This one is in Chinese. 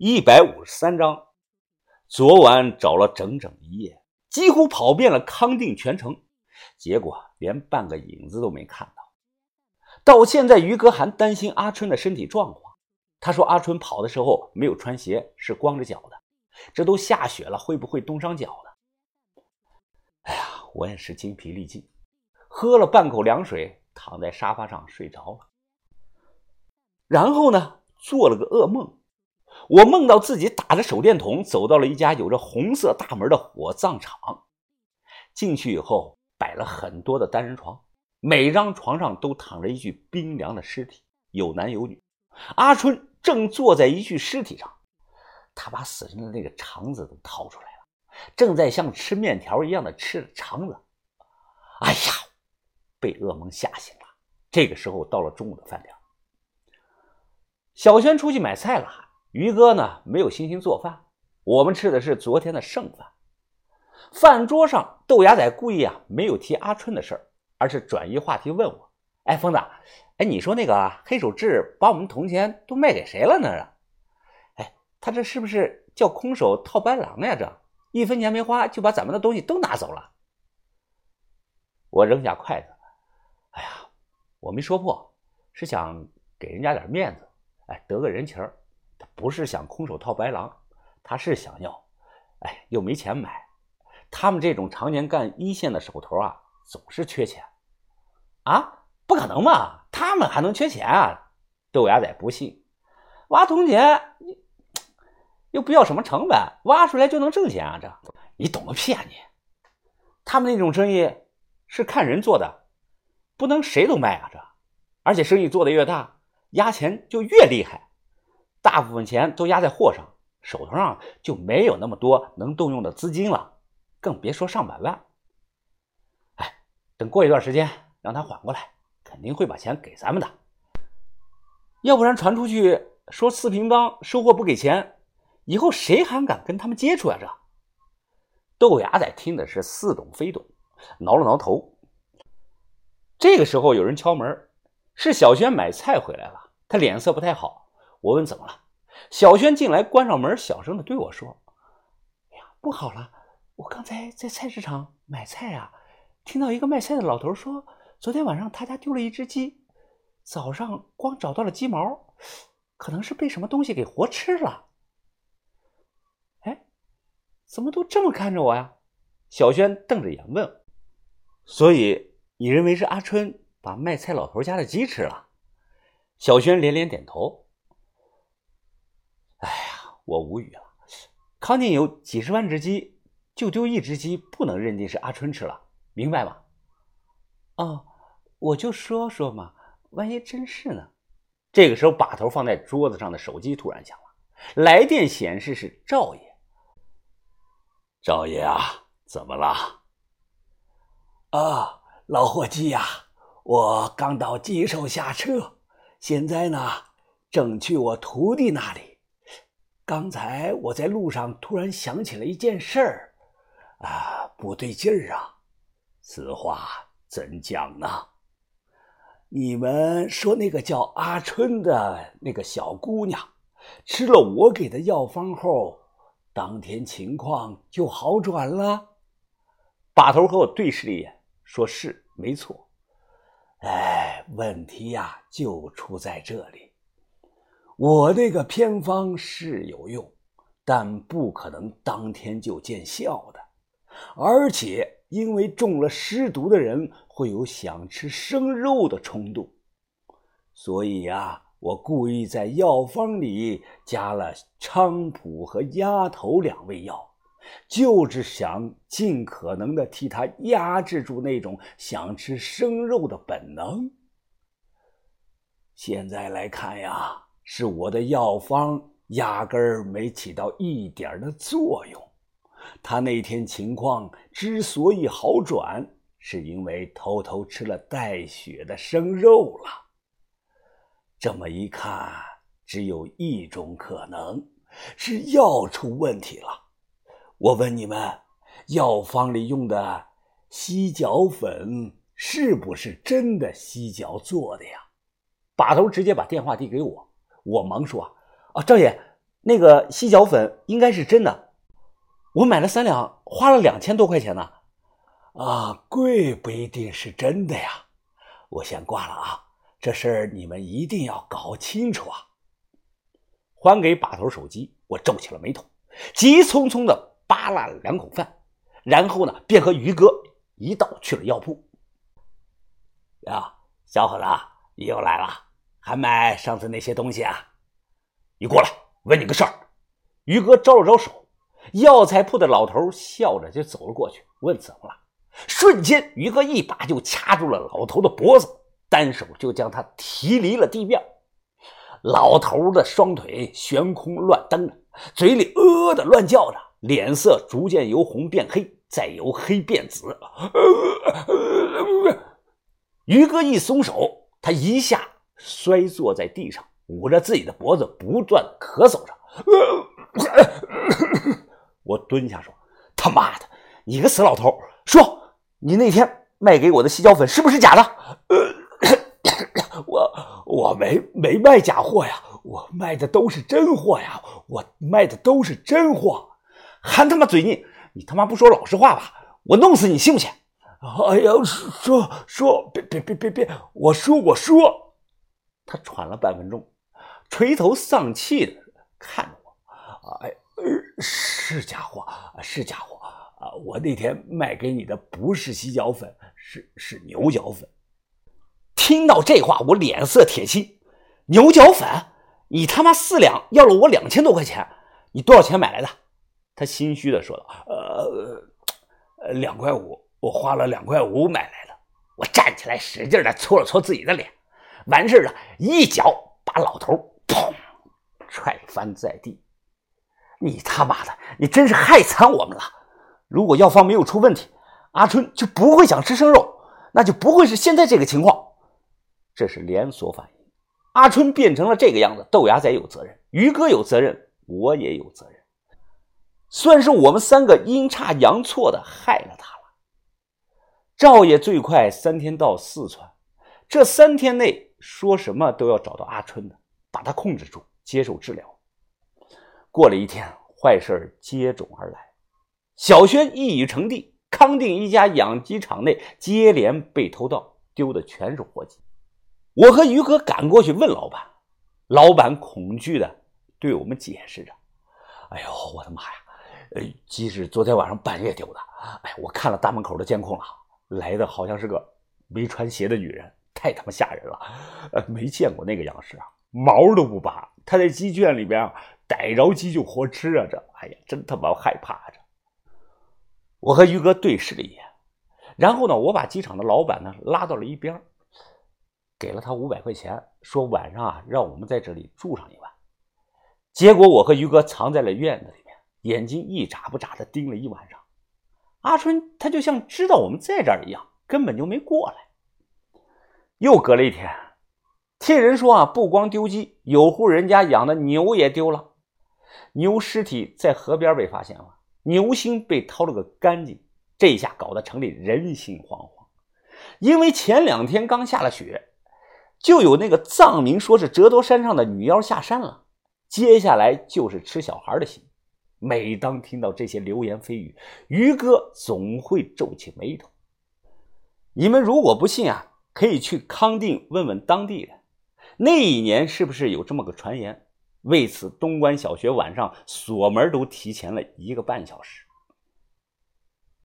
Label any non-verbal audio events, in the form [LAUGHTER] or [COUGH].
一百五十三章。昨晚找了整整一夜，几乎跑遍了康定全城，结果连半个影子都没看到。到现在，于哥还担心阿春的身体状况。他说阿春跑的时候没有穿鞋，是光着脚的。这都下雪了，会不会冻伤脚呢？哎呀，我也是精疲力尽，喝了半口凉水，躺在沙发上睡着了。然后呢，做了个噩梦。我梦到自己打着手电筒走到了一家有着红色大门的火葬场，进去以后摆了很多的单人床，每张床上都躺着一具冰凉的尸体，有男有女。阿春正坐在一具尸体上，他把死人的那个肠子都掏出来了，正在像吃面条一样的吃着肠子。哎呀，被噩梦吓醒了。这个时候到了中午的饭点，小轩出去买菜了。于哥呢没有心情做饭，我们吃的是昨天的剩饭。饭桌上，豆芽仔故意啊没有提阿春的事儿，而是转移话题问我：“哎，疯子，哎，你说那个黑手志把我们铜钱都卖给谁了呢？哎，他这是不是叫空手套白狼呀？这一分钱没花就把咱们的东西都拿走了。”我扔下筷子，哎呀，我没说破，是想给人家点面子，哎，得个人情儿。不是想空手套白狼，他是想要，哎，又没钱买。他们这种常年干一线的手头啊，总是缺钱。啊，不可能嘛，他们还能缺钱啊？豆芽仔不信，挖铜钱又不要什么成本，挖出来就能挣钱啊？这你懂个屁啊你！他们那种生意是看人做的，不能谁都卖啊这，而且生意做的越大，压钱就越厉害。大部分钱都压在货上，手头上就没有那么多能动用的资金了，更别说上百万。哎，等过一段时间让他缓过来，肯定会把钱给咱们的。要不然传出去说四平帮收货不给钱，以后谁还敢跟他们接触啊？这豆芽仔听的是似懂非懂，挠了挠头。这个时候有人敲门，是小轩买菜回来了，他脸色不太好。我问怎么了，小轩进来，关上门，小声的对我说：“哎呀，不好了！我刚才在菜市场买菜啊，听到一个卖菜的老头说，昨天晚上他家丢了一只鸡，早上光找到了鸡毛，可能是被什么东西给活吃了。”哎，怎么都这么看着我呀？小轩瞪着眼问：“所以你认为是阿春把卖菜老头家的鸡吃了？”小轩连连点头。哎呀，我无语了。康定有几十万只鸡，就丢一只鸡，不能认定是阿春吃了，明白吗？哦，我就说说嘛，万一真是呢？这个时候，把头放在桌子上的手机突然响了，来电显示是赵爷。赵爷啊，怎么了？啊，老伙计呀，我刚到吉首下车，现在呢，正去我徒弟那里。刚才我在路上突然想起了一件事儿，啊，不对劲儿啊！此话怎讲呢？你们说那个叫阿春的那个小姑娘，吃了我给的药方后，当天情况就好转了。把头和我对视了一眼，说是没错。哎，问题呀，就出在这里。我那个偏方是有用，但不可能当天就见效的，而且因为中了尸毒的人会有想吃生肉的冲动，所以呀，我故意在药方里加了菖蒲和鸭头两味药，就是想尽可能的替他压制住那种想吃生肉的本能。现在来看呀。是我的药方压根儿没起到一点的作用，他那天情况之所以好转，是因为偷偷吃了带血的生肉了。这么一看，只有一种可能，是药出问题了。我问你们，药方里用的犀角粉是不是真的犀角做的呀？把头直接把电话递给我。我忙说：“啊，赵爷，那个犀角粉应该是真的，我买了三两，花了两千多块钱呢。啊，贵不一定是真的呀。我先挂了啊，这事儿你们一定要搞清楚啊。还给把头手机，我皱起了眉头，急匆匆的扒拉了两口饭，然后呢，便和于哥一道去了药铺。呀，小伙子，你又来了，还买上次那些东西啊？你过来。问你个事儿，于哥招了招手，药材铺的老头笑着就走了过去，问怎么了。瞬间，于哥一把就掐住了老头的脖子，单手就将他提离了地面。老头的双腿悬空乱蹬，嘴里呃的乱叫着，脸色逐渐由红变黑，再由黑变紫。于哥一松手，他一下摔坐在地上。捂着自己的脖子，不断咳嗽着。[COUGHS] 我蹲下说：“他妈的，你个死老头，说你那天卖给我的洗脚粉是不是假的？” [COUGHS] 我我没没卖假货呀，我卖的都是真货呀，我卖的都是真货。还他妈嘴硬，你他妈不说老实话吧？我弄死你信不信？哎呀，说说别别别别别，我说我说。他喘了半分钟。垂头丧气的看着我，啊哎，是假货，是假货啊！我那天卖给你的不是洗脚粉，是是牛角粉。听到这话，我脸色铁青。牛角粉？你他妈四两要了我两千多块钱，你多少钱买来的？他心虚的说道：“呃，两块五，我花了两块五买来的。”我站起来，使劲的搓了搓自己的脸，完事了，一脚把老头。砰！踹翻在地！你他妈的，你真是害惨我们了！如果药方没有出问题，阿春就不会想吃生肉，那就不会是现在这个情况。这是连锁反应。阿春变成了这个样子，豆芽仔有责任，于哥有责任，我也有责任，算是我们三个阴差阳错的害了他了。赵爷最快三天到四川，这三天内说什么都要找到阿春的。把他控制住，接受治疗。过了一天，坏事接踵而来。小轩一语成地，康定一家养鸡场内接连被偷盗，丢的全是活鸡。我和于哥赶过去问老板，老板恐惧的对我们解释着：“哎呦，我的妈呀！呃，鸡是昨天晚上半夜丢的。哎，我看了大门口的监控了，来的好像是个没穿鞋的女人，太他妈吓人了！呃，没见过那个样式啊。”毛都不拔，他在鸡圈里边啊，逮着鸡就活吃啊！这，哎呀，真他妈害怕着。我和于哥对视了一眼，然后呢，我把机场的老板呢拉到了一边，给了他五百块钱，说晚上啊让我们在这里住上一晚。结果我和于哥藏在了院子里面，眼睛一眨不眨的盯了一晚上。阿春他就像知道我们在这儿一样，根本就没过来。又隔了一天。听人说啊，不光丢鸡，有户人家养的牛也丢了。牛尸体在河边被发现了，牛心被掏了个干净。这一下搞得城里人心惶惶，因为前两天刚下了雪，就有那个藏民说是折多山上的女妖下山了，接下来就是吃小孩的心。每当听到这些流言蜚语，于哥总会皱起眉头。你们如果不信啊，可以去康定问问当地人。那一年是不是有这么个传言？为此，东关小学晚上锁门都提前了一个半小时。